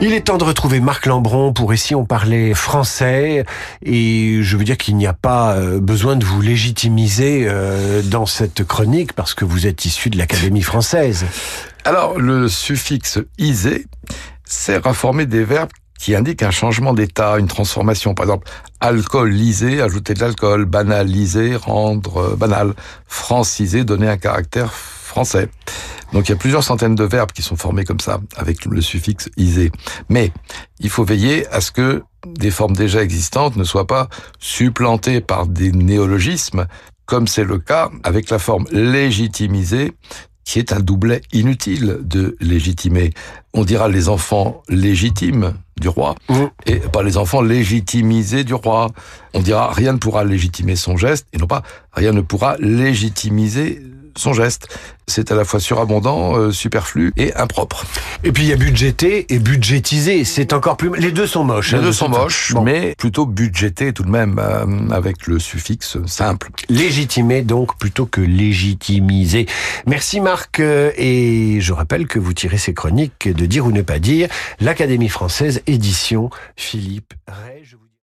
Il est temps de retrouver Marc Lambron pour ici on parlait français et je veux dire qu'il n'y a pas euh, besoin de vous légitimiser euh, dans cette chronique parce que vous êtes issu de l'Académie française. Alors le suffixe isé sert à former des verbes qui indiquent un changement d'état, une transformation. Par exemple, alcooliser, ajouter de l'alcool, banaliser, rendre euh, banal, franciser, donner un caractère français. Donc il y a plusieurs centaines de verbes qui sont formés comme ça, avec le suffixe isé. Mais il faut veiller à ce que des formes déjà existantes ne soient pas supplantées par des néologismes, comme c'est le cas avec la forme légitimisée, qui est un doublet inutile de légitimer. On dira les enfants légitimes du roi Mmh. et pas les enfants légitimisés du roi. On dira rien ne pourra légitimer son geste et non pas rien ne pourra légitimiser son geste. C'est à la fois surabondant, euh, superflu et impropre. Et puis il y a budgété et budgétisé. C'est encore plus. Les deux sont moches. Les hein, deux de sont moches, Bon. mais plutôt budgétés tout de même, euh, avec le suffixe simple. Légitimer donc plutôt que légitimiser. Merci Marc euh, et je rappelle que vous tirez ces chroniques de dire ou ne pas dire l'Académie française édition Philippe Ray. Je vous